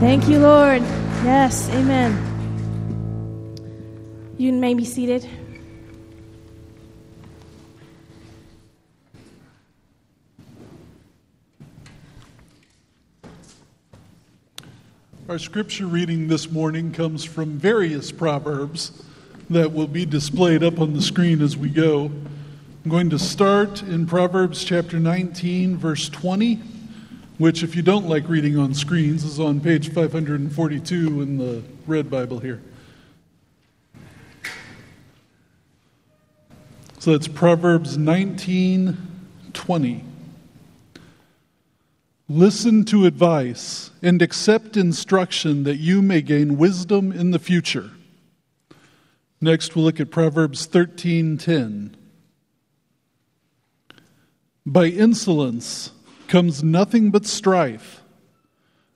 Thank you, Lord. Yes, amen. You may be seated. Our scripture reading this morning comes from various Proverbs that will be displayed up on the screen as we go. I'm going to start in Proverbs chapter 19, verse 20, which, if you don't like reading on screens, is on page 542 in the Red Bible here. So that's Proverbs 19, 20. Listen to advice and accept instruction that you may gain wisdom in the future. Next, we'll look at Proverbs 13:10. By insolence comes nothing but strife,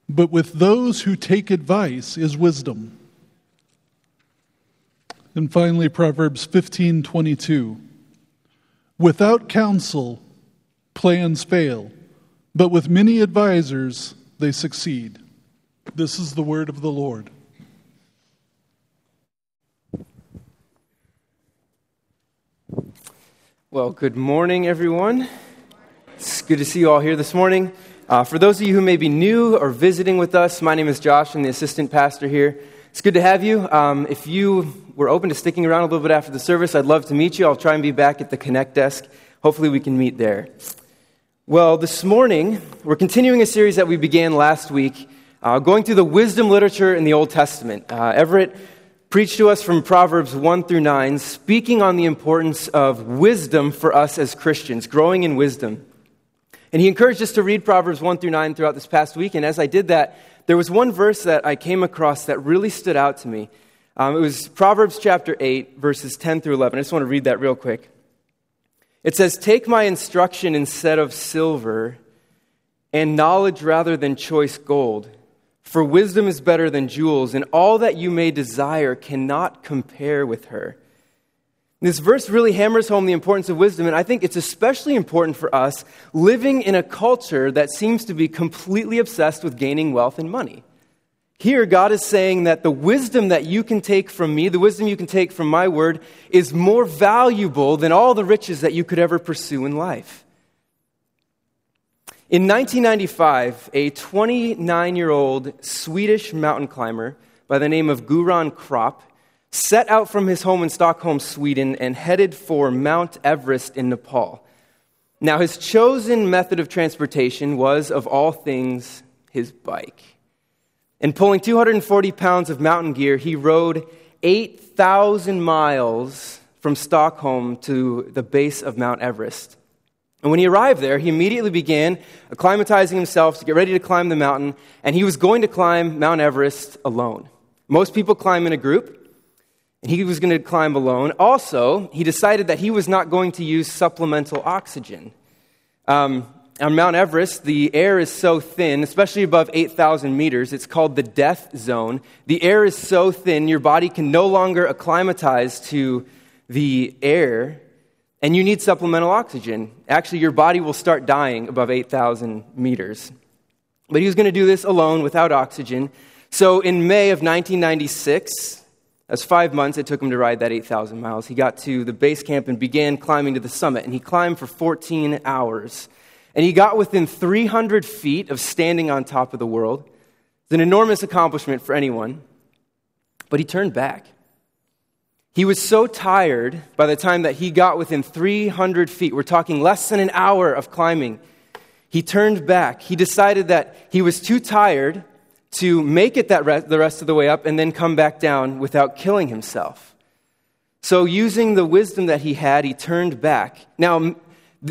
but with those who take advice is wisdom. And finally, Proverbs 15:22. Without counsel, plans fail but with many advisers, they succeed. This is the word of the Lord. Well, good morning, everyone. Good to see you all here this morning. Uh, for those of you who may be new or visiting with us, my name is Josh. I'm the assistant pastor here. It's good to have you. Um, if you were open to sticking around a little bit after the service, I'd love to meet you. I'll try and be back at the Connect desk. Hopefully, we can meet there. Well, this morning, we're continuing a series that we began last week, uh, going through the wisdom literature in the Old Testament. Uh, Everett preached to us from Proverbs 1 through 9, speaking on the importance of wisdom for us as Christians, growing in wisdom. And he encouraged us to read Proverbs 1 through 9 throughout this past week. And as I did that, there was one verse that I came across that really stood out to me. Um, it was Proverbs chapter 8, verses 10 through 11. I just want to read that real quick. It says, Take my instruction instead of silver, and knowledge rather than choice gold. For wisdom is better than jewels, and all that you may desire cannot compare with her. This verse really hammers home the importance of wisdom, and I think it's especially important for us living in a culture that seems to be completely obsessed with gaining wealth and money. Here, God is saying that the wisdom that you can take from me, the wisdom you can take from my word, is more valuable than all the riches that you could ever pursue in life. In 1995, a 29 year old Swedish mountain climber by the name of Goran Kropp set out from his home in Stockholm, Sweden, and headed for Mount Everest in Nepal. Now, his chosen method of transportation was, of all things, his bike. And pulling 240 pounds of mountain gear, he rode 8,000 miles from Stockholm to the base of Mount Everest. And when he arrived there, he immediately began acclimatizing himself to get ready to climb the mountain, and he was going to climb Mount Everest alone. Most people climb in a group, and he was going to climb alone. Also, he decided that he was not going to use supplemental oxygen. Um, on Mount Everest, the air is so thin, especially above 8,000 meters, it's called the death zone. The air is so thin, your body can no longer acclimatize to the air, and you need supplemental oxygen. Actually, your body will start dying above 8,000 meters. But he was going to do this alone without oxygen. So in May of 1996, as five months it took him to ride that 8,000 miles, he got to the base camp and began climbing to the summit. And he climbed for 14 hours. And he got within 300 feet of standing on top of the world. It's an enormous accomplishment for anyone. But he turned back. He was so tired by the time that he got within 300 feet, we're talking less than an hour of climbing, he turned back. He decided that he was too tired to make it that re- the rest of the way up and then come back down without killing himself. So, using the wisdom that he had, he turned back. Now,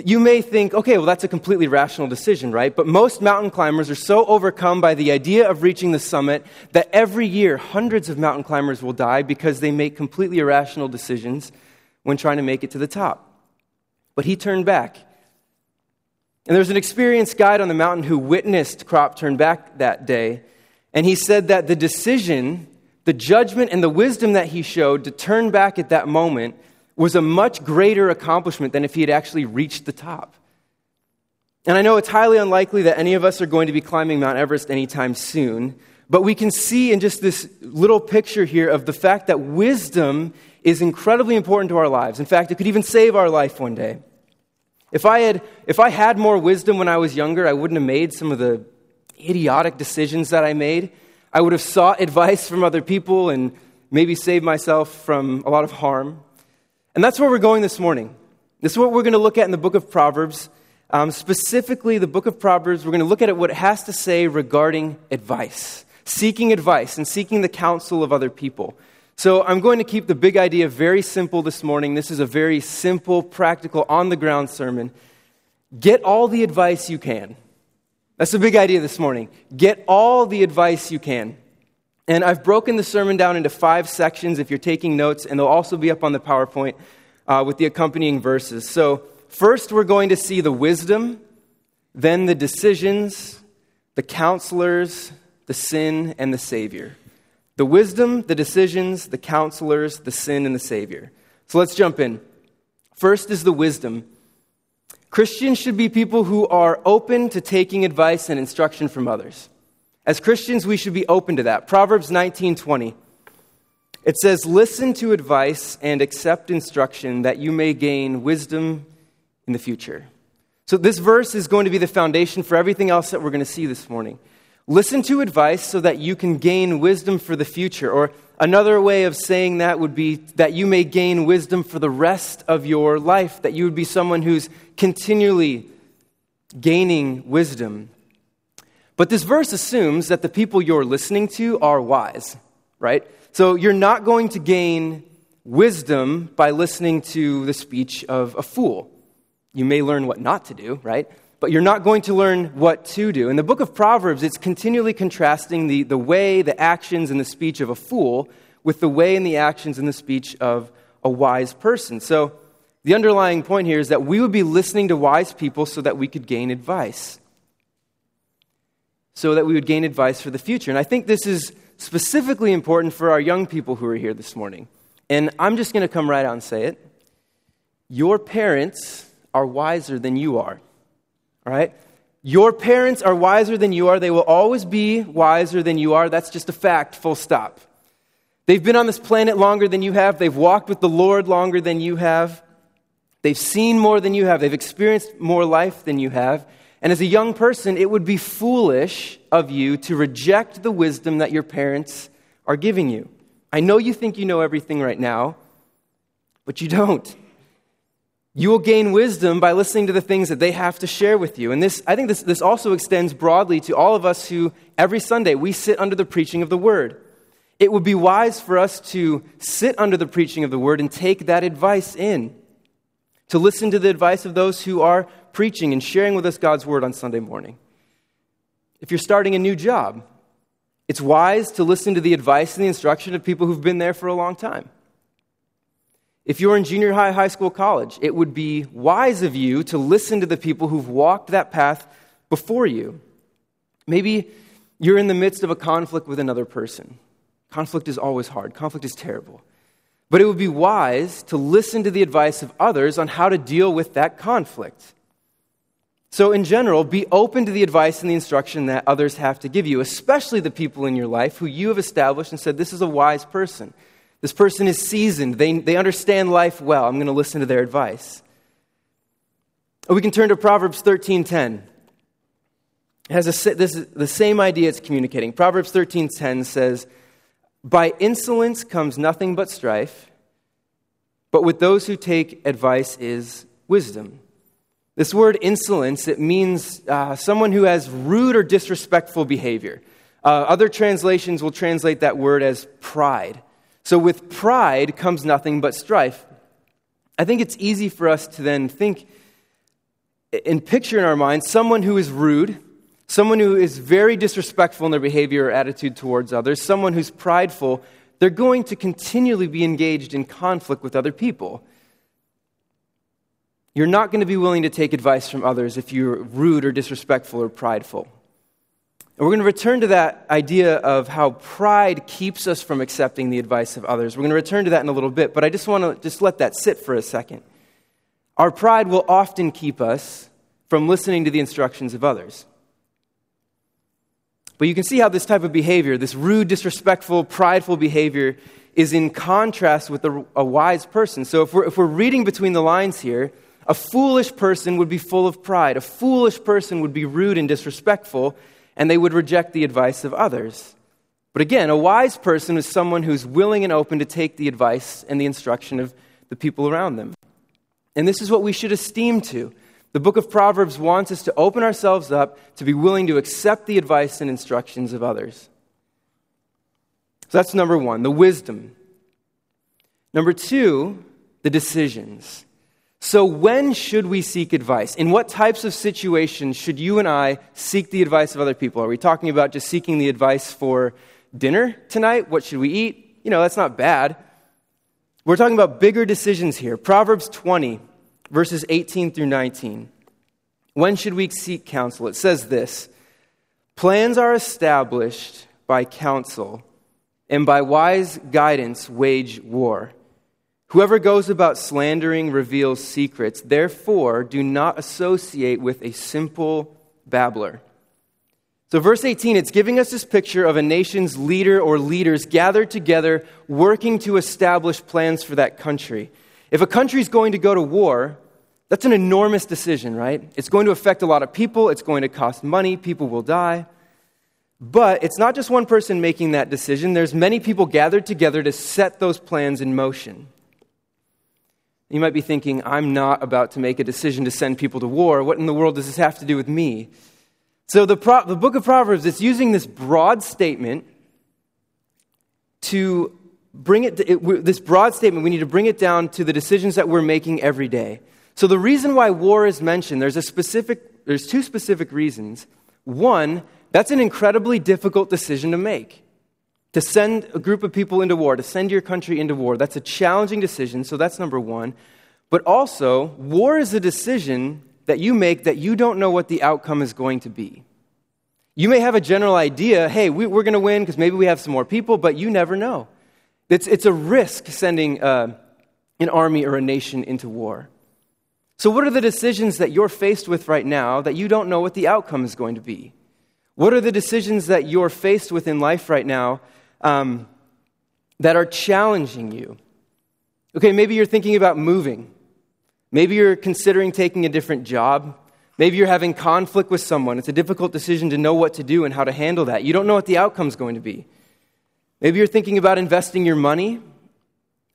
you may think, okay, well, that's a completely rational decision, right? But most mountain climbers are so overcome by the idea of reaching the summit that every year hundreds of mountain climbers will die because they make completely irrational decisions when trying to make it to the top. But he turned back. And there was an experienced guide on the mountain who witnessed Kropp turn back that day. And he said that the decision, the judgment, and the wisdom that he showed to turn back at that moment was a much greater accomplishment than if he had actually reached the top. And I know it's highly unlikely that any of us are going to be climbing Mount Everest anytime soon, But we can see in just this little picture here of the fact that wisdom is incredibly important to our lives. In fact, it could even save our life one day. If I had, if I had more wisdom when I was younger, I wouldn't have made some of the idiotic decisions that I made. I would have sought advice from other people and maybe saved myself from a lot of harm. And that's where we're going this morning. This is what we're going to look at in the book of Proverbs. Um, specifically, the book of Proverbs, we're going to look at what it has to say regarding advice, seeking advice, and seeking the counsel of other people. So, I'm going to keep the big idea very simple this morning. This is a very simple, practical, on the ground sermon. Get all the advice you can. That's the big idea this morning. Get all the advice you can. And I've broken the sermon down into five sections if you're taking notes, and they'll also be up on the PowerPoint uh, with the accompanying verses. So, first, we're going to see the wisdom, then the decisions, the counselors, the sin, and the Savior. The wisdom, the decisions, the counselors, the sin, and the Savior. So let's jump in. First is the wisdom. Christians should be people who are open to taking advice and instruction from others. As Christians, we should be open to that. Proverbs 19:20. It says, "Listen to advice and accept instruction that you may gain wisdom in the future." So this verse is going to be the foundation for everything else that we're going to see this morning. Listen to advice so that you can gain wisdom for the future. Or another way of saying that would be that you may gain wisdom for the rest of your life, that you would be someone who's continually gaining wisdom. But this verse assumes that the people you're listening to are wise, right? So you're not going to gain wisdom by listening to the speech of a fool. You may learn what not to do, right? But you're not going to learn what to do. In the book of Proverbs, it's continually contrasting the, the way, the actions, and the speech of a fool with the way and the actions and the speech of a wise person. So the underlying point here is that we would be listening to wise people so that we could gain advice so that we would gain advice for the future. And I think this is specifically important for our young people who are here this morning. And I'm just going to come right out and say it. Your parents are wiser than you are. All right? Your parents are wiser than you are. They will always be wiser than you are. That's just a fact, full stop. They've been on this planet longer than you have. They've walked with the Lord longer than you have. They've seen more than you have. They've experienced more life than you have. And as a young person, it would be foolish of you to reject the wisdom that your parents are giving you. I know you think you know everything right now, but you don't. You will gain wisdom by listening to the things that they have to share with you. And this, I think this, this also extends broadly to all of us who, every Sunday, we sit under the preaching of the Word. It would be wise for us to sit under the preaching of the Word and take that advice in, to listen to the advice of those who are preaching and sharing with us God's word on Sunday morning. If you're starting a new job, it's wise to listen to the advice and the instruction of people who've been there for a long time. If you're in junior high, high school, college, it would be wise of you to listen to the people who've walked that path before you. Maybe you're in the midst of a conflict with another person. Conflict is always hard, conflict is terrible. But it would be wise to listen to the advice of others on how to deal with that conflict. So, in general, be open to the advice and the instruction that others have to give you, especially the people in your life who you have established and said, This is a wise person. This person is seasoned. They, they understand life well. I'm going to listen to their advice. Or we can turn to Proverbs 13:10. It has a, this is the same idea it's communicating. Proverbs 13:10 says, "By insolence comes nothing but strife, but with those who take advice is wisdom." This word insolence, it means uh, someone who has rude or disrespectful behavior. Uh, other translations will translate that word as pride. So with pride comes nothing but strife. I think it's easy for us to then think and picture in our minds someone who is rude, someone who is very disrespectful in their behavior or attitude towards others, someone who's prideful. They're going to continually be engaged in conflict with other people. You're not going to be willing to take advice from others if you're rude or disrespectful or prideful. And we're going to return to that idea of how pride keeps us from accepting the advice of others. We're going to return to that in a little bit, but I just want to just let that sit for a second. Our pride will often keep us from listening to the instructions of others. But you can see how this type of behavior, this rude, disrespectful, prideful behavior, is in contrast with a, a wise person. So if we're, if we're reading between the lines here, a foolish person would be full of pride. A foolish person would be rude and disrespectful, and they would reject the advice of others. But again, a wise person is someone who's willing and open to take the advice and the instruction of the people around them. And this is what we should esteem to. The book of Proverbs wants us to open ourselves up to be willing to accept the advice and instructions of others. So that's number one, the wisdom. Number two, the decisions. So, when should we seek advice? In what types of situations should you and I seek the advice of other people? Are we talking about just seeking the advice for dinner tonight? What should we eat? You know, that's not bad. We're talking about bigger decisions here. Proverbs 20, verses 18 through 19. When should we seek counsel? It says this Plans are established by counsel, and by wise guidance wage war. Whoever goes about slandering reveals secrets. Therefore, do not associate with a simple babbler. So, verse 18, it's giving us this picture of a nation's leader or leaders gathered together working to establish plans for that country. If a country is going to go to war, that's an enormous decision, right? It's going to affect a lot of people, it's going to cost money, people will die. But it's not just one person making that decision, there's many people gathered together to set those plans in motion. You might be thinking, I'm not about to make a decision to send people to war. What in the world does this have to do with me? So the, Pro- the book of Proverbs is using this broad statement to bring it, to, it, this broad statement, we need to bring it down to the decisions that we're making every day. So the reason why war is mentioned, there's a specific, there's two specific reasons. One, that's an incredibly difficult decision to make. To send a group of people into war, to send your country into war, that's a challenging decision, so that's number one. But also, war is a decision that you make that you don't know what the outcome is going to be. You may have a general idea, hey, we, are going to win because maybe we have some more people, but you never know. It's, it's a risk sending uh, an army or a nation into war. So, what are the decisions that you're faced with right now that you don't know what the outcome is going to be? What are the decisions that you're faced with in life right now um, that are challenging you? Okay, maybe you're thinking about moving. Maybe you're considering taking a different job. Maybe you're having conflict with someone. It's a difficult decision to know what to do and how to handle that. You don't know what the outcome is going to be. Maybe you're thinking about investing your money,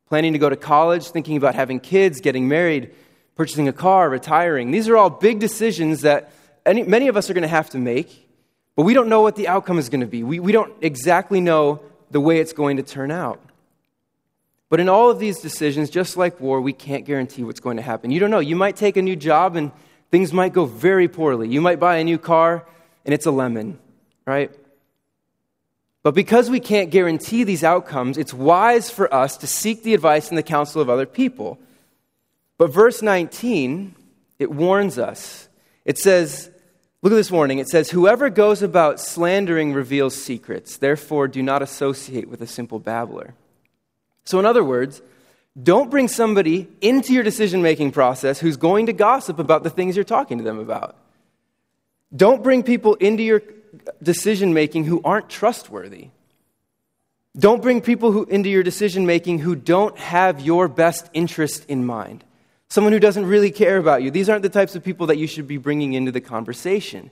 planning to go to college, thinking about having kids, getting married, purchasing a car, retiring. These are all big decisions that any, many of us are going to have to make, but we don't know what the outcome is going to be. We, we don't exactly know the way it's going to turn out. But in all of these decisions, just like war, we can't guarantee what's going to happen. You don't know. You might take a new job and things might go very poorly. You might buy a new car and it's a lemon, right? But because we can't guarantee these outcomes, it's wise for us to seek the advice and the counsel of other people. But verse 19, it warns us. It says, look at this warning. It says, Whoever goes about slandering reveals secrets. Therefore, do not associate with a simple babbler. So, in other words, don't bring somebody into your decision making process who's going to gossip about the things you're talking to them about. Don't bring people into your decision making who aren't trustworthy. Don't bring people who, into your decision making who don't have your best interest in mind. Someone who doesn't really care about you. These aren't the types of people that you should be bringing into the conversation.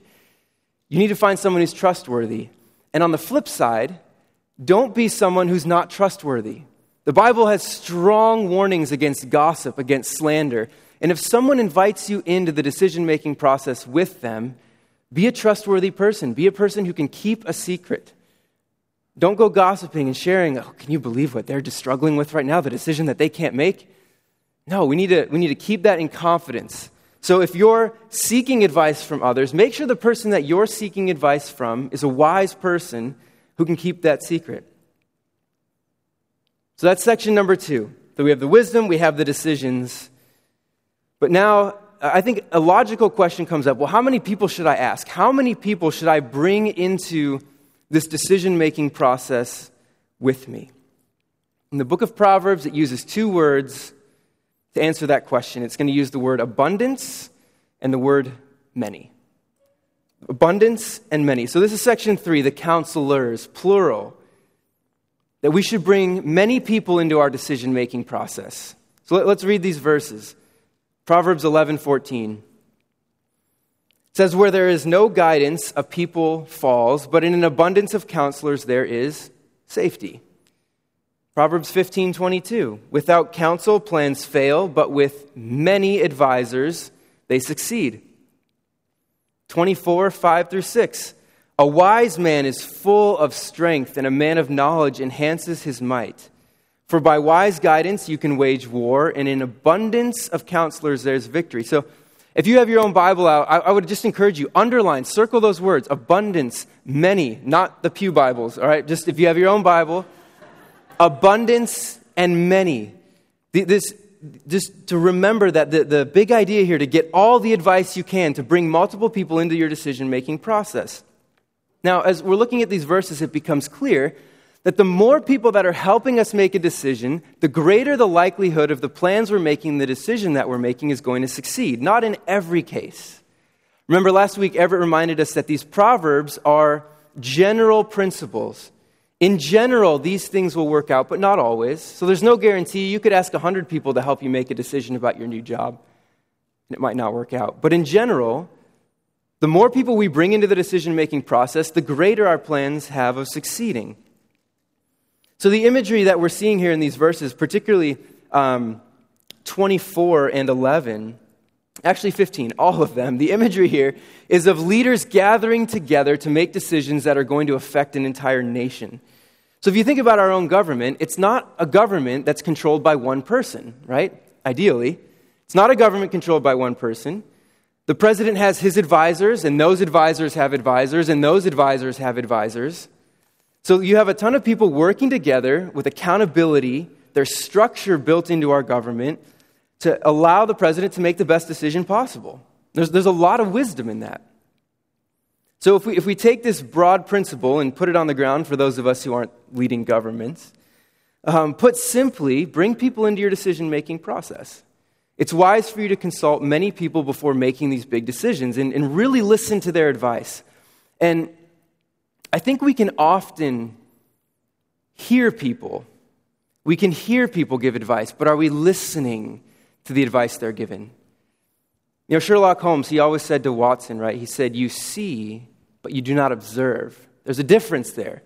You need to find someone who's trustworthy. And on the flip side, don't be someone who's not trustworthy. The Bible has strong warnings against gossip, against slander. And if someone invites you into the decision making process with them, be a trustworthy person. Be a person who can keep a secret. Don't go gossiping and sharing, oh, can you believe what they're just struggling with right now, the decision that they can't make? No, we need to, we need to keep that in confidence. So if you're seeking advice from others, make sure the person that you're seeking advice from is a wise person who can keep that secret. So that's section number two. So we have the wisdom, we have the decisions. But now, I think a logical question comes up well, how many people should I ask? How many people should I bring into this decision making process with me? In the book of Proverbs, it uses two words to answer that question. It's going to use the word abundance and the word many. abundance and many. So this is section three, the counselors, plural. That we should bring many people into our decision making process. So let, us read these verses. Proverbs 11 14 says, Where there is no guidance, a people falls, but in an abundance of counselors there is safety. Proverbs 15 22 Without counsel, plans fail, but with many advisors, they succeed. 24, 5 through 6. A wise man is full of strength, and a man of knowledge enhances his might. For by wise guidance you can wage war, and in abundance of counselors there's victory. So if you have your own Bible out, I, I would just encourage you, underline, circle those words abundance, many, not the Pew Bibles, all right? Just if you have your own Bible, abundance and many. This, just to remember that the, the big idea here to get all the advice you can to bring multiple people into your decision making process. Now, as we're looking at these verses, it becomes clear that the more people that are helping us make a decision, the greater the likelihood of the plans we're making, the decision that we're making is going to succeed. Not in every case. Remember, last week, Everett reminded us that these proverbs are general principles in general, these things will work out, but not always. So there's no guarantee. You could ask 100 people to help you make a decision about your new job, and it might not work out. But in general, the more people we bring into the decision making process, the greater our plans have of succeeding. So the imagery that we're seeing here in these verses, particularly um, 24 and 11, actually 15, all of them, the imagery here is of leaders gathering together to make decisions that are going to affect an entire nation. So if you think about our own government, it's not a government that's controlled by one person, right? Ideally. It's not a government controlled by one person. The president has his advisors, and those advisors have advisors, and those advisors have advisors. So you have a ton of people working together with accountability. There's structure built into our government to allow the president to make the best decision possible. There's, there's a lot of wisdom in that. So, if we, if we take this broad principle and put it on the ground for those of us who aren't leading governments, um, put simply, bring people into your decision making process. It's wise for you to consult many people before making these big decisions and, and really listen to their advice. And I think we can often hear people. We can hear people give advice, but are we listening to the advice they're given. You know, Sherlock Holmes, he always said to Watson, right? He said, You see, but you do not observe. There's a difference there.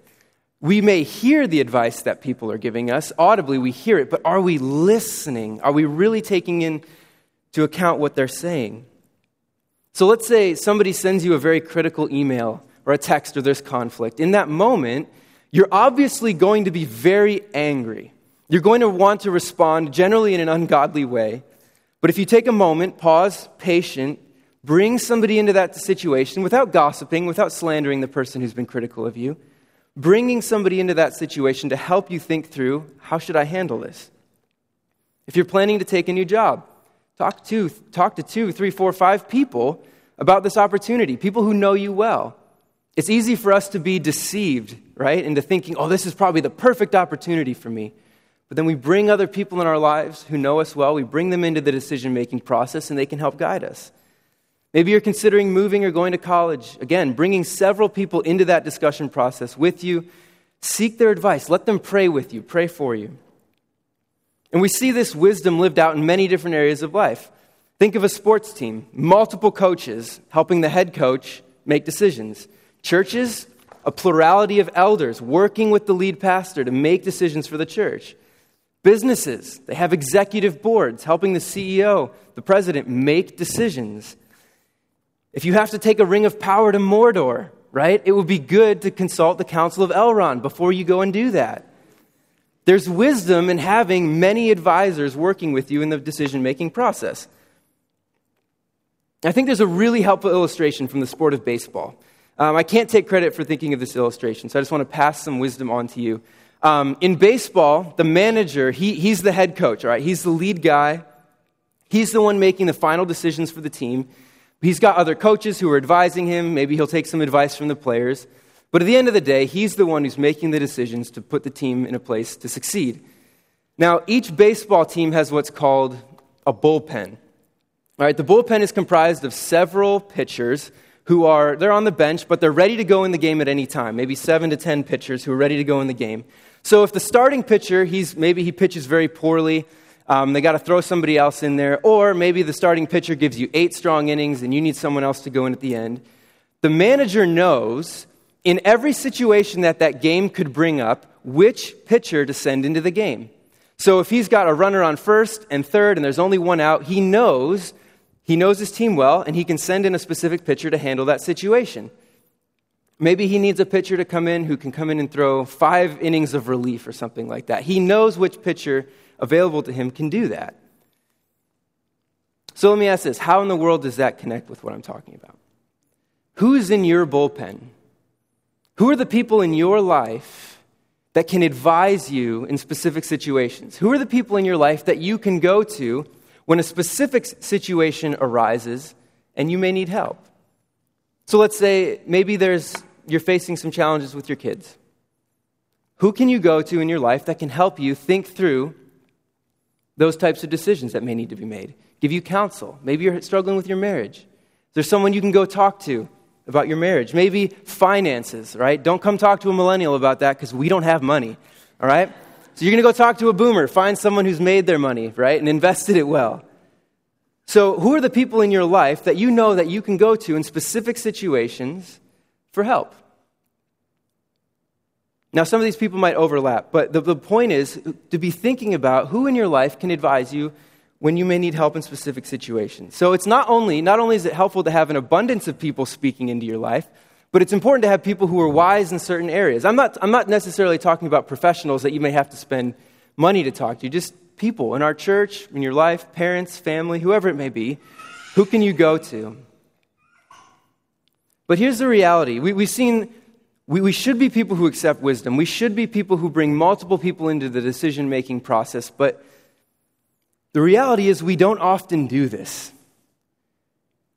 We may hear the advice that people are giving us, audibly we hear it, but are we listening? Are we really taking into account what they're saying? So let's say somebody sends you a very critical email or a text or there's conflict. In that moment, you're obviously going to be very angry. You're going to want to respond generally in an ungodly way. But if you take a moment, pause, patient, bring somebody into that situation without gossiping, without slandering the person who's been critical of you, bringing somebody into that situation to help you think through how should I handle this? If you're planning to take a new job, talk to, talk to two, three, four, five people about this opportunity, people who know you well. It's easy for us to be deceived, right, into thinking, oh, this is probably the perfect opportunity for me. But then we bring other people in our lives who know us well, we bring them into the decision making process, and they can help guide us. Maybe you're considering moving or going to college. Again, bringing several people into that discussion process with you. Seek their advice. Let them pray with you, pray for you. And we see this wisdom lived out in many different areas of life. Think of a sports team, multiple coaches helping the head coach make decisions. Churches, a plurality of elders working with the lead pastor to make decisions for the church. Businesses, they have executive boards helping the CEO, the president, make decisions. If you have to take a ring of power to Mordor, right, it would be good to consult the Council of Elrond before you go and do that. There's wisdom in having many advisors working with you in the decision making process. I think there's a really helpful illustration from the sport of baseball. Um, I can't take credit for thinking of this illustration, so I just want to pass some wisdom on to you. Um, in baseball, the manager, he, he's the head coach, all right? He's the lead guy. He's the one making the final decisions for the team. He's got other coaches who are advising him. Maybe he'll take some advice from the players. But at the end of the day, he's the one who's making the decisions to put the team in a place to succeed. Now, each baseball team has what's called a bullpen. All right, the bullpen is comprised of several pitchers who are they're on the bench, but they're ready to go in the game at any time. Maybe seven to ten pitchers who are ready to go in the game. So if the starting pitcher, he's maybe he pitches very poorly, um, they got to throw somebody else in there, or maybe the starting pitcher gives you eight strong innings and you need someone else to go in at the end. The manager knows in every situation that that game could bring up which pitcher to send into the game. So if he's got a runner on first and third and there's only one out, he knows he knows his team well, and he can send in a specific pitcher to handle that situation. Maybe he needs a pitcher to come in who can come in and throw five innings of relief or something like that. He knows which pitcher available to him can do that. So let me ask this how in the world does that connect with what I'm talking about? Who's in your bullpen? Who are the people in your life that can advise you in specific situations? Who are the people in your life that you can go to when a specific situation arises and you may need help. So let's say maybe there's, you're facing some challenges with your kids. Who can you go to in your life that can help you think through those types of decisions that may need to be made? Give you counsel. Maybe you're struggling with your marriage. There's someone you can go talk to about your marriage. Maybe finances, right? Don't come talk to a millennial about that because we don't have money, all right? So you're going to go talk to a boomer, find someone who's made their money, right, and invested it well. So, who are the people in your life that you know that you can go to in specific situations for help? Now, some of these people might overlap, but the, the point is to be thinking about who in your life can advise you when you may need help in specific situations. So, it's not only, not only is it helpful to have an abundance of people speaking into your life, but it's important to have people who are wise in certain areas. I'm not, I'm not necessarily talking about professionals that you may have to spend money to talk to, just people in our church, in your life, parents, family, whoever it may be. Who can you go to? But here's the reality we, have seen, we, we should be people who accept wisdom. We should be people who bring multiple people into the decision making process. But the reality is, we don't often do this.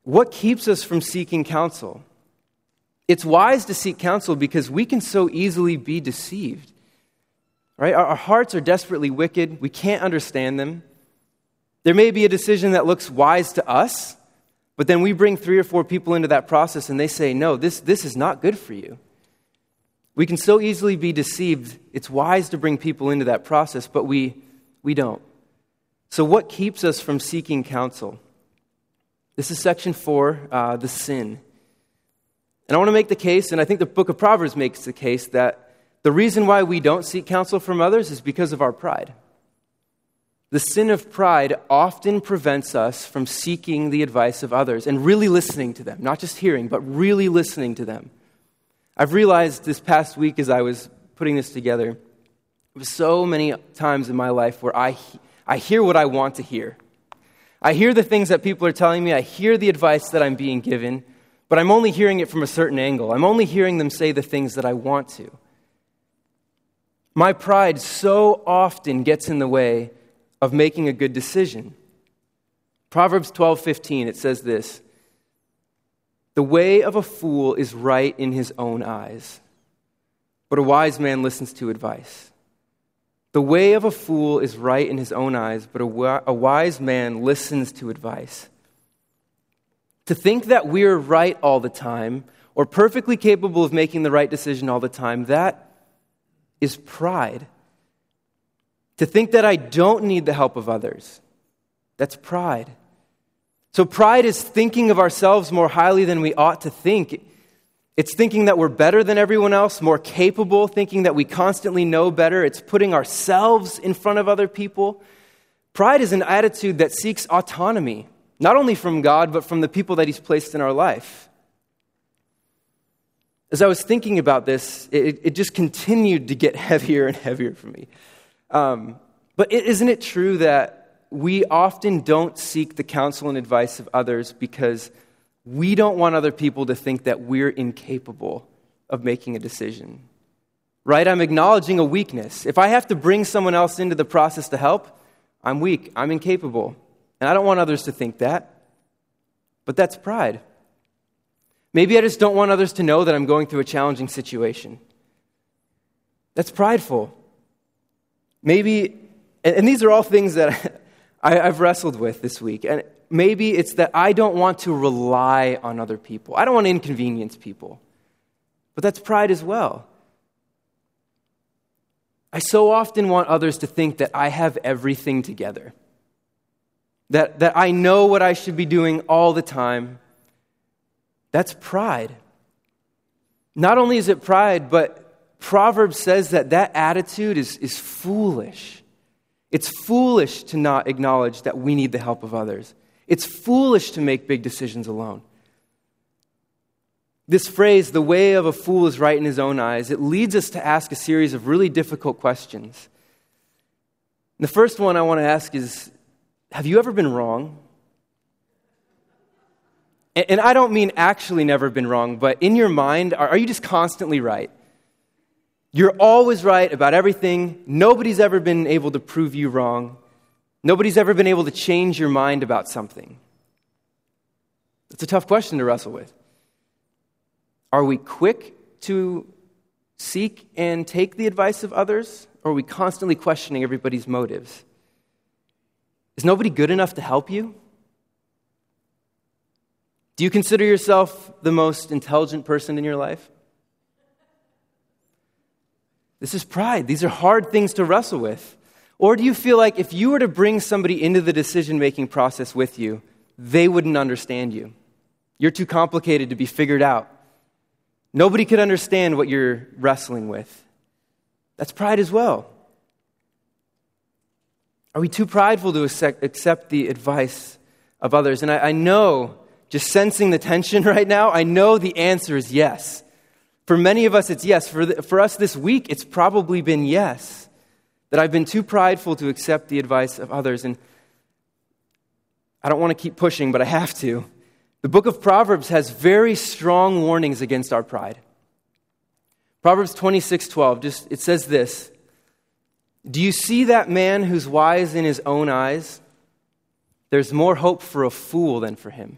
What keeps us from seeking counsel? It's wise to seek counsel because we can so easily be deceived. Right? Our, our hearts are desperately wicked. We can't understand them. There may be a decision that looks wise to us, but then we bring three or four people into that process and they say, no, this, this is not good for you. We can so easily be deceived. It's wise to bring people into that process, but we, we don't. So, what keeps us from seeking counsel? This is section four uh, the sin. And I want to make the case, and I think the book of Proverbs makes the case, that the reason why we don't seek counsel from others is because of our pride. The sin of pride often prevents us from seeking the advice of others and really listening to them, not just hearing, but really listening to them. I've realized this past week as I was putting this together, so many times in my life where I, I hear what I want to hear. I hear the things that people are telling me, I hear the advice that I'm being given, but I'm only hearing it from a certain angle. I'm only hearing them say the things that I want to. My pride so often gets in the way of making a good decision. Proverbs 12:15 it says this, "The way of a fool is right in his own eyes, but a wise man listens to advice." The way of a fool is right in his own eyes, but a wise man listens to advice. To think that we're right all the time or perfectly capable of making the right decision all the time, that is pride. To think that I don't need the help of others, that's pride. So, pride is thinking of ourselves more highly than we ought to think. It's thinking that we're better than everyone else, more capable, thinking that we constantly know better. It's putting ourselves in front of other people. Pride is an attitude that seeks autonomy not only from God, but from the people that He's placed in our life. As I was thinking about this, it, it just continued to get heavier and heavier for me. Um, but isn't it true that we often don't seek the counsel and advice of others because we don't want other people to think that we're incapable of making a decision? Right? I'm acknowledging a weakness. If I have to bring someone else into the process to help, I'm weak, I'm incapable. And I don't want others to think that. But that's pride. Maybe I just don't want others to know that I'm going through a challenging situation. That's prideful. Maybe, and, these are all things that I, have wrestled with this week. And maybe it's that I don't want to rely on other people. I don't want to inconvenience people. But that's pride as well. I so often want others to think that I have everything together, that, that I know what I should be doing all the time. That's pride. Not only is it pride, but Proverbs says that that attitude is, is foolish. It's foolish to not acknowledge that we need the help of others. It's foolish to make big decisions alone. This phrase, the way of a fool is right in his own eyes, it leads us to ask a series of really difficult questions. The first one I want to ask is Have you ever been wrong? And I don't mean actually never been wrong, but in your mind, are you just constantly right? You're always right about everything. Nobody's ever been able to prove you wrong. Nobody's ever been able to change your mind about something. It's a tough question to wrestle with. Are we quick to seek and take the advice of others, or are we constantly questioning everybody's motives? Is nobody good enough to help you? Do you consider yourself the most intelligent person in your life? This is pride. These are hard things to wrestle with. Or do you feel like if you were to bring somebody into the decision making process with you, they wouldn't understand you? You're too complicated to be figured out. Nobody could understand what you're wrestling with. That's pride as well. Are we too prideful to accept the advice of others? And I, I know, just sensing the tension right now, I know the answer is yes. For many of us, it's yes. For, the, for us this week, it's probably been yes. That I've been too prideful to accept the advice of others. And I don't want to keep pushing, but I have to. The book of Proverbs has very strong warnings against our pride. Proverbs 26 12, just, it says this Do you see that man who's wise in his own eyes? There's more hope for a fool than for him.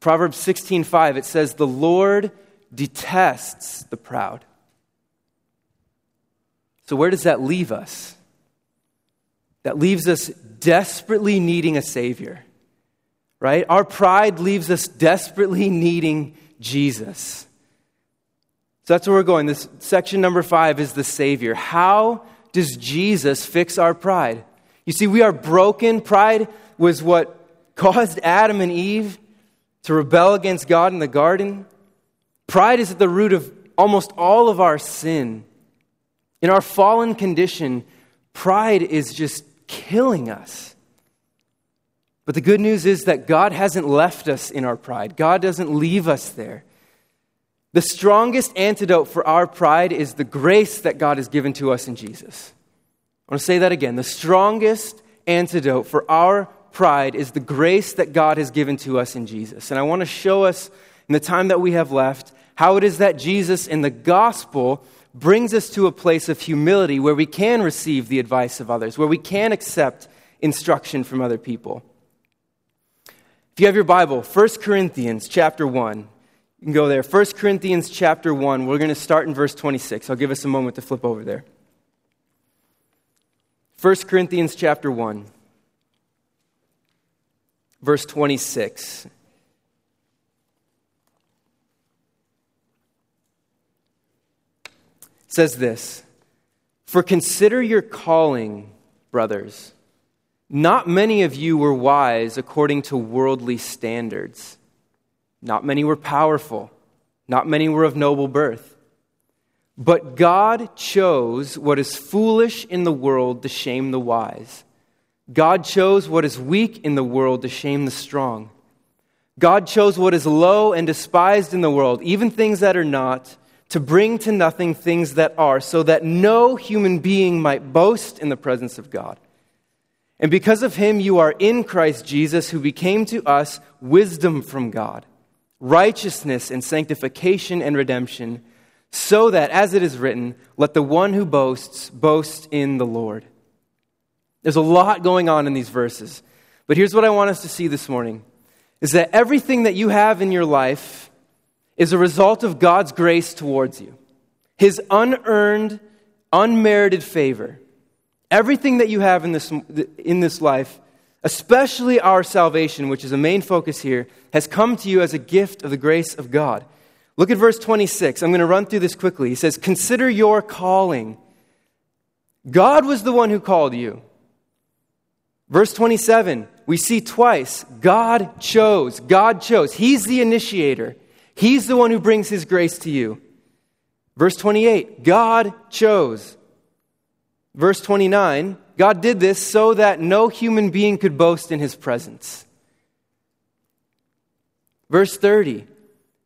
Proverbs 16 5, it says, The Lord detests the proud. So, where does that leave us? That leaves us desperately needing a Savior, right? Our pride leaves us desperately needing Jesus. So that's where we're going. This section number five is the Savior. How does Jesus fix our pride? You see, we are broken. Pride was what caused Adam and Eve to rebel against God in the garden. Pride is at the root of almost all of our sin. In our fallen condition, pride is just killing us. But the good news is that God hasn't left us in our pride, God doesn't leave us there. The strongest antidote for our pride is the grace that God has given to us in Jesus. I want to say that again. The strongest antidote for our pride is the grace that God has given to us in Jesus. And I want to show us in the time that we have left how it is that Jesus in the gospel brings us to a place of humility where we can receive the advice of others, where we can accept instruction from other people. If you have your Bible, 1 Corinthians chapter 1, you can go there. 1 Corinthians chapter 1, we're going to start in verse 26. I'll give us a moment to flip over there. 1 Corinthians chapter 1, verse 26. Says this For consider your calling, brothers. Not many of you were wise according to worldly standards. Not many were powerful. Not many were of noble birth. But God chose what is foolish in the world to shame the wise. God chose what is weak in the world to shame the strong. God chose what is low and despised in the world, even things that are not to bring to nothing things that are, so that no human being might boast in the presence of God. And because of him, you are in Christ Jesus, who became to us wisdom from God, righteousness and sanctification and redemption, so that, as it is written, let the one who boasts boast in the Lord. There's a lot going on in these verses. But here's what I want us to see this morning is that everything that you have in your life is a result of God's grace towards you, His unearned, unmerited favor. Everything that you have in this, in this life, especially our salvation, which is a main focus here, has come to you as a gift of the grace of God. Look at verse 26. I'm going to run through this quickly. He says, Consider your calling. God was the one who called you. Verse 27, we see twice God chose. God chose. He's the initiator, He's the one who brings His grace to you. Verse 28, God chose. Verse 29, God did this so that no human being could boast in His presence. Verse 30,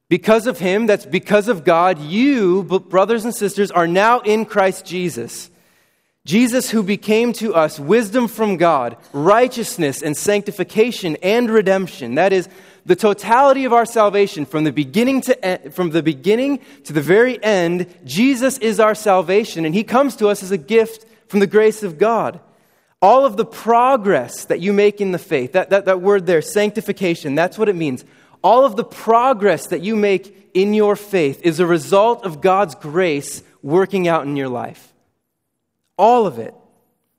because of Him, that's because of God, you, brothers and sisters, are now in Christ Jesus Jesus, who became to us wisdom from God, righteousness and sanctification and redemption. That is, the totality of our salvation from the beginning to from the beginning to the very end jesus is our salvation and he comes to us as a gift from the grace of god all of the progress that you make in the faith that, that, that word there sanctification that's what it means all of the progress that you make in your faith is a result of god's grace working out in your life all of it.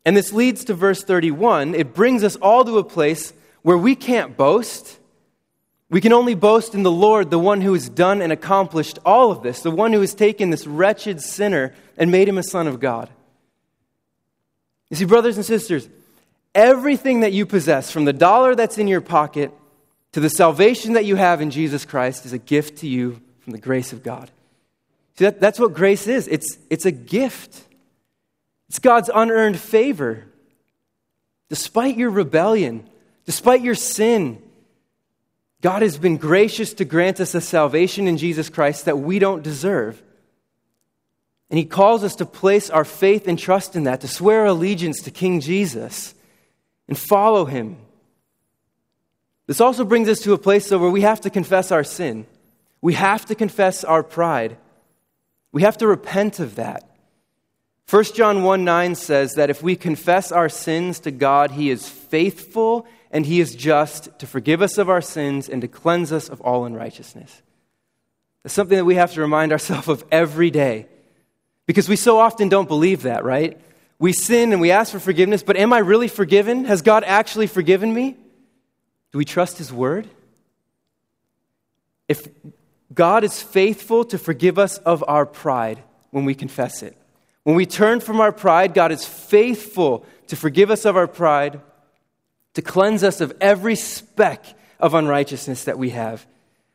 And this leads to verse 31. It brings us all to a place where we can't boast. We can only boast in the Lord, the one who has done and accomplished all of this, the one who has taken this wretched sinner and made him a son of God. You see, brothers and sisters, everything that you possess, from the dollar that's in your pocket to the salvation that you have in Jesus Christ, is a gift to you from the grace of God. See, that, that's what grace is it's, it's a gift. It's God's unearned favor. Despite your rebellion, despite your sin, God has been gracious to grant us a salvation in Jesus Christ that we don't deserve. And He calls us to place our faith and trust in that, to swear allegiance to King Jesus and follow Him. This also brings us to a place, though, where we have to confess our sin. We have to confess our pride. We have to repent of that. 1 John 1 9 says that if we confess our sins to God, He is faithful and He is just to forgive us of our sins and to cleanse us of all unrighteousness. That's something that we have to remind ourselves of every day because we so often don't believe that, right? We sin and we ask for forgiveness, but am I really forgiven? Has God actually forgiven me? Do we trust His word? If God is faithful to forgive us of our pride when we confess it, when we turn from our pride, God is faithful to forgive us of our pride, to cleanse us of every speck of unrighteousness that we have.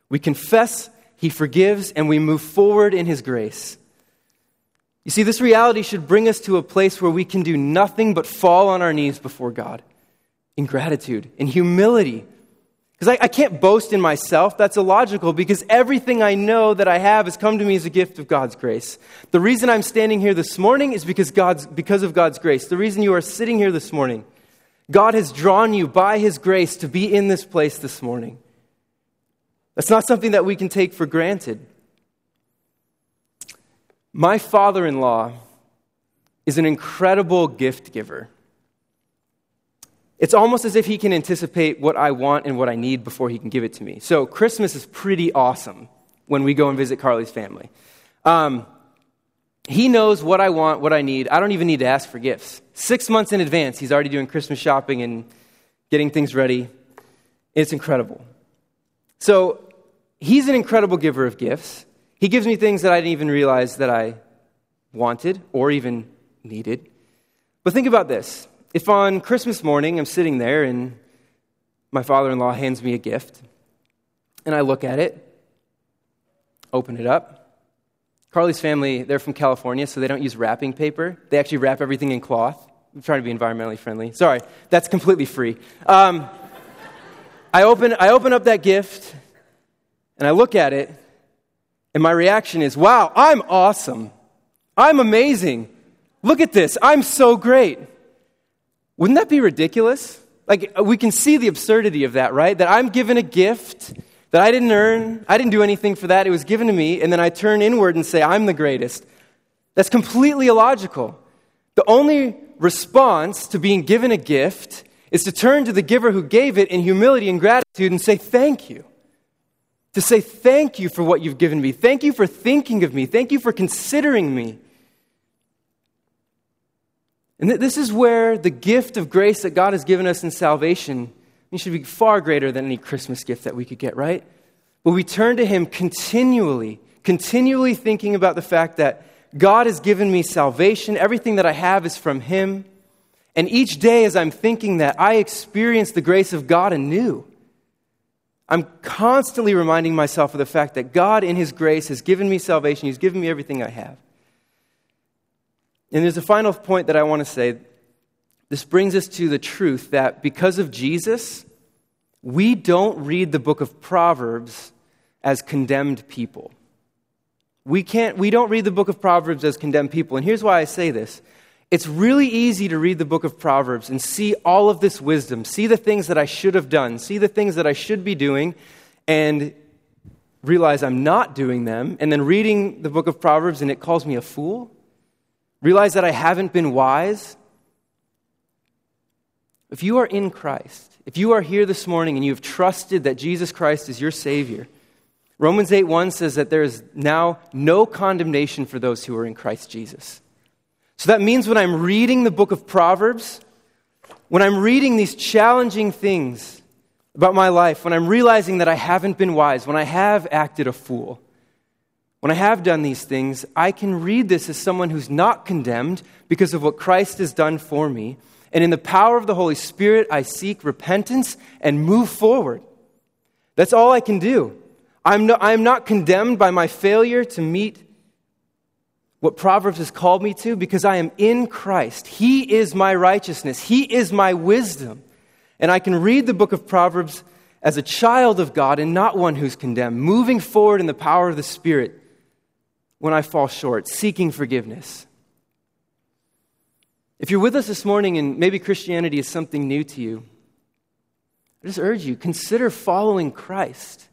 We confess, He forgives, and we move forward in His grace. You see, this reality should bring us to a place where we can do nothing but fall on our knees before God in gratitude, in humility, because I, I, can't boast in myself. That's illogical because everything I know that I have has come to me as a gift of God's grace. The reason I'm standing here this morning is because, God's, because of God's grace. The reason you are sitting here this morning, God has drawn you by His grace to be in this place this morning. That's not something that we can take for granted. My father in law is an incredible gift giver. It's almost as if he can anticipate what I want and what I need before he can give it to me. So Christmas is pretty awesome when we go and visit Carly's family. Um, he knows what I want, what I need. I don't even need to ask for gifts. Six months in advance, he's already doing Christmas shopping and getting things ready. It's incredible. So he's an incredible giver of gifts. He gives me things that I didn't even realize that I wanted or even needed. But think about this if on Christmas morning I'm sitting there and my father in law hands me a gift, and I look at it, open it up. Carly's family, they're from California, so they don't use wrapping paper. They actually wrap everything in cloth. I'm trying to be environmentally friendly. Sorry, that's completely free. Um, I, open, I open up that gift, and I look at it, and my reaction is, wow, I'm awesome. I'm amazing. Look at this. I'm so great. Wouldn't that be ridiculous? Like, we can see the absurdity of that, right? That I'm given a gift that I didn't earn. I didn't do anything for that. It was given to me. And then I turn inward and say, I'm the greatest. That's completely illogical. The only response to being given a gift is to turn to the giver who gave it in humility and gratitude and say, Thank you. To say, Thank you for what you've given me. Thank you for thinking of me. Thank you for considering me. And th- this is where the gift of grace that God has given us in salvation should be far greater than any Christmas gift that we could get, right? But we turn to Him continually, continually thinking about the fact that God has given me salvation. Everything that I have is from Him. And each day, as I'm thinking that, I experience the grace of God anew. I'm constantly reminding myself of the fact that God, in His grace, has given me salvation. He's given me everything I have. And there's a final point that I want to say. This brings us to the truth that because of Jesus, we don't read the book of Proverbs as condemned people. We, can't, we don't read the book of Proverbs as condemned people. And here's why I say this it's really easy to read the book of Proverbs and see all of this wisdom, see the things that I should have done, see the things that I should be doing, and realize I'm not doing them, and then reading the book of Proverbs and it calls me a fool. Realize that I haven't been wise. If you are in Christ, if you are here this morning and you have trusted that Jesus Christ is your Savior, Romans 8 1 says that there is now no condemnation for those who are in Christ Jesus. So that means when I'm reading the book of Proverbs, when I'm reading these challenging things about my life, when I'm realizing that I haven't been wise, when I have acted a fool, when I have done these things, I can read this as someone who's not condemned because of what Christ has done for me. And in the power of the Holy Spirit, I seek repentance and move forward. That's all I can do. I'm, no, I'm not condemned by my failure to meet what Proverbs has called me to because I am in Christ. He is my righteousness, He is my wisdom. And I can read the book of Proverbs as a child of God and not one who's condemned, moving forward in the power of the Spirit when I fall short, seeking forgiveness. If you're with us this morning and maybe Christianity is something new to you, I just urge you consider following Christ.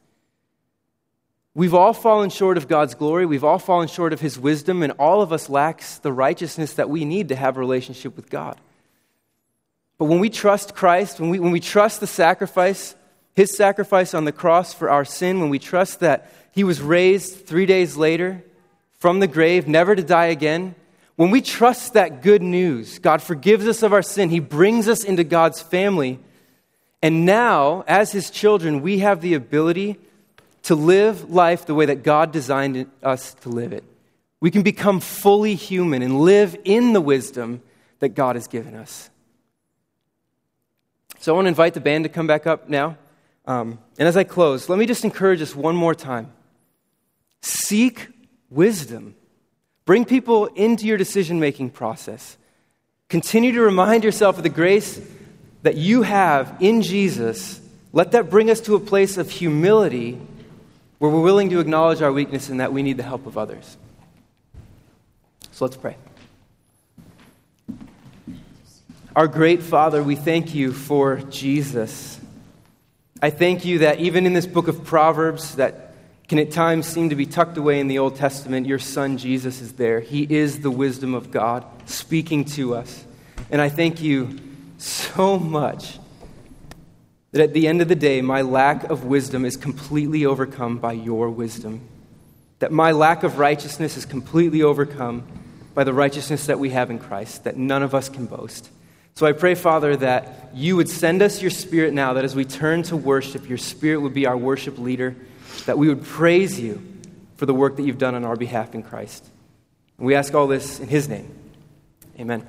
We've all fallen short of God's glory. We've all fallen short of His wisdom, and all of us lacks the righteousness that we need to have a relationship with God. But when we trust Christ, when we, when we trust the sacrifice, His sacrifice on the cross for our sin, when we trust that He was raised three days later from the grave, never to die again, when we trust that good news, God forgives us of our sin, He brings us into God's family. And now, as His children, we have the ability to live life the way that God designed us to live it. We can become fully human and live in the wisdom that God has given us. So I want to invite the band to come back up now. Um, and as I close, let me just encourage us one more time seek wisdom. Bring people into your decision making process. Continue to remind yourself of the grace that you have in Jesus. Let that bring us to a place of humility where we're willing to acknowledge our weakness and that we need the help of others. So let's pray. Our great Father, we thank you for Jesus. I thank you that even in this book of Proverbs, that can at times seem to be tucked away in the Old Testament, your Son Jesus is there. He is the wisdom of God speaking to us. And I thank you so much that at the end of the day, my lack of wisdom is completely overcome by your wisdom. That my lack of righteousness is completely overcome by the righteousness that we have in Christ, that none of us can boast. So I pray, Father, that you would send us your Spirit now, that as we turn to worship, your Spirit would be our worship leader, that we would praise you for the work that you've done on our behalf in Christ. And we ask all this in his name. Amen.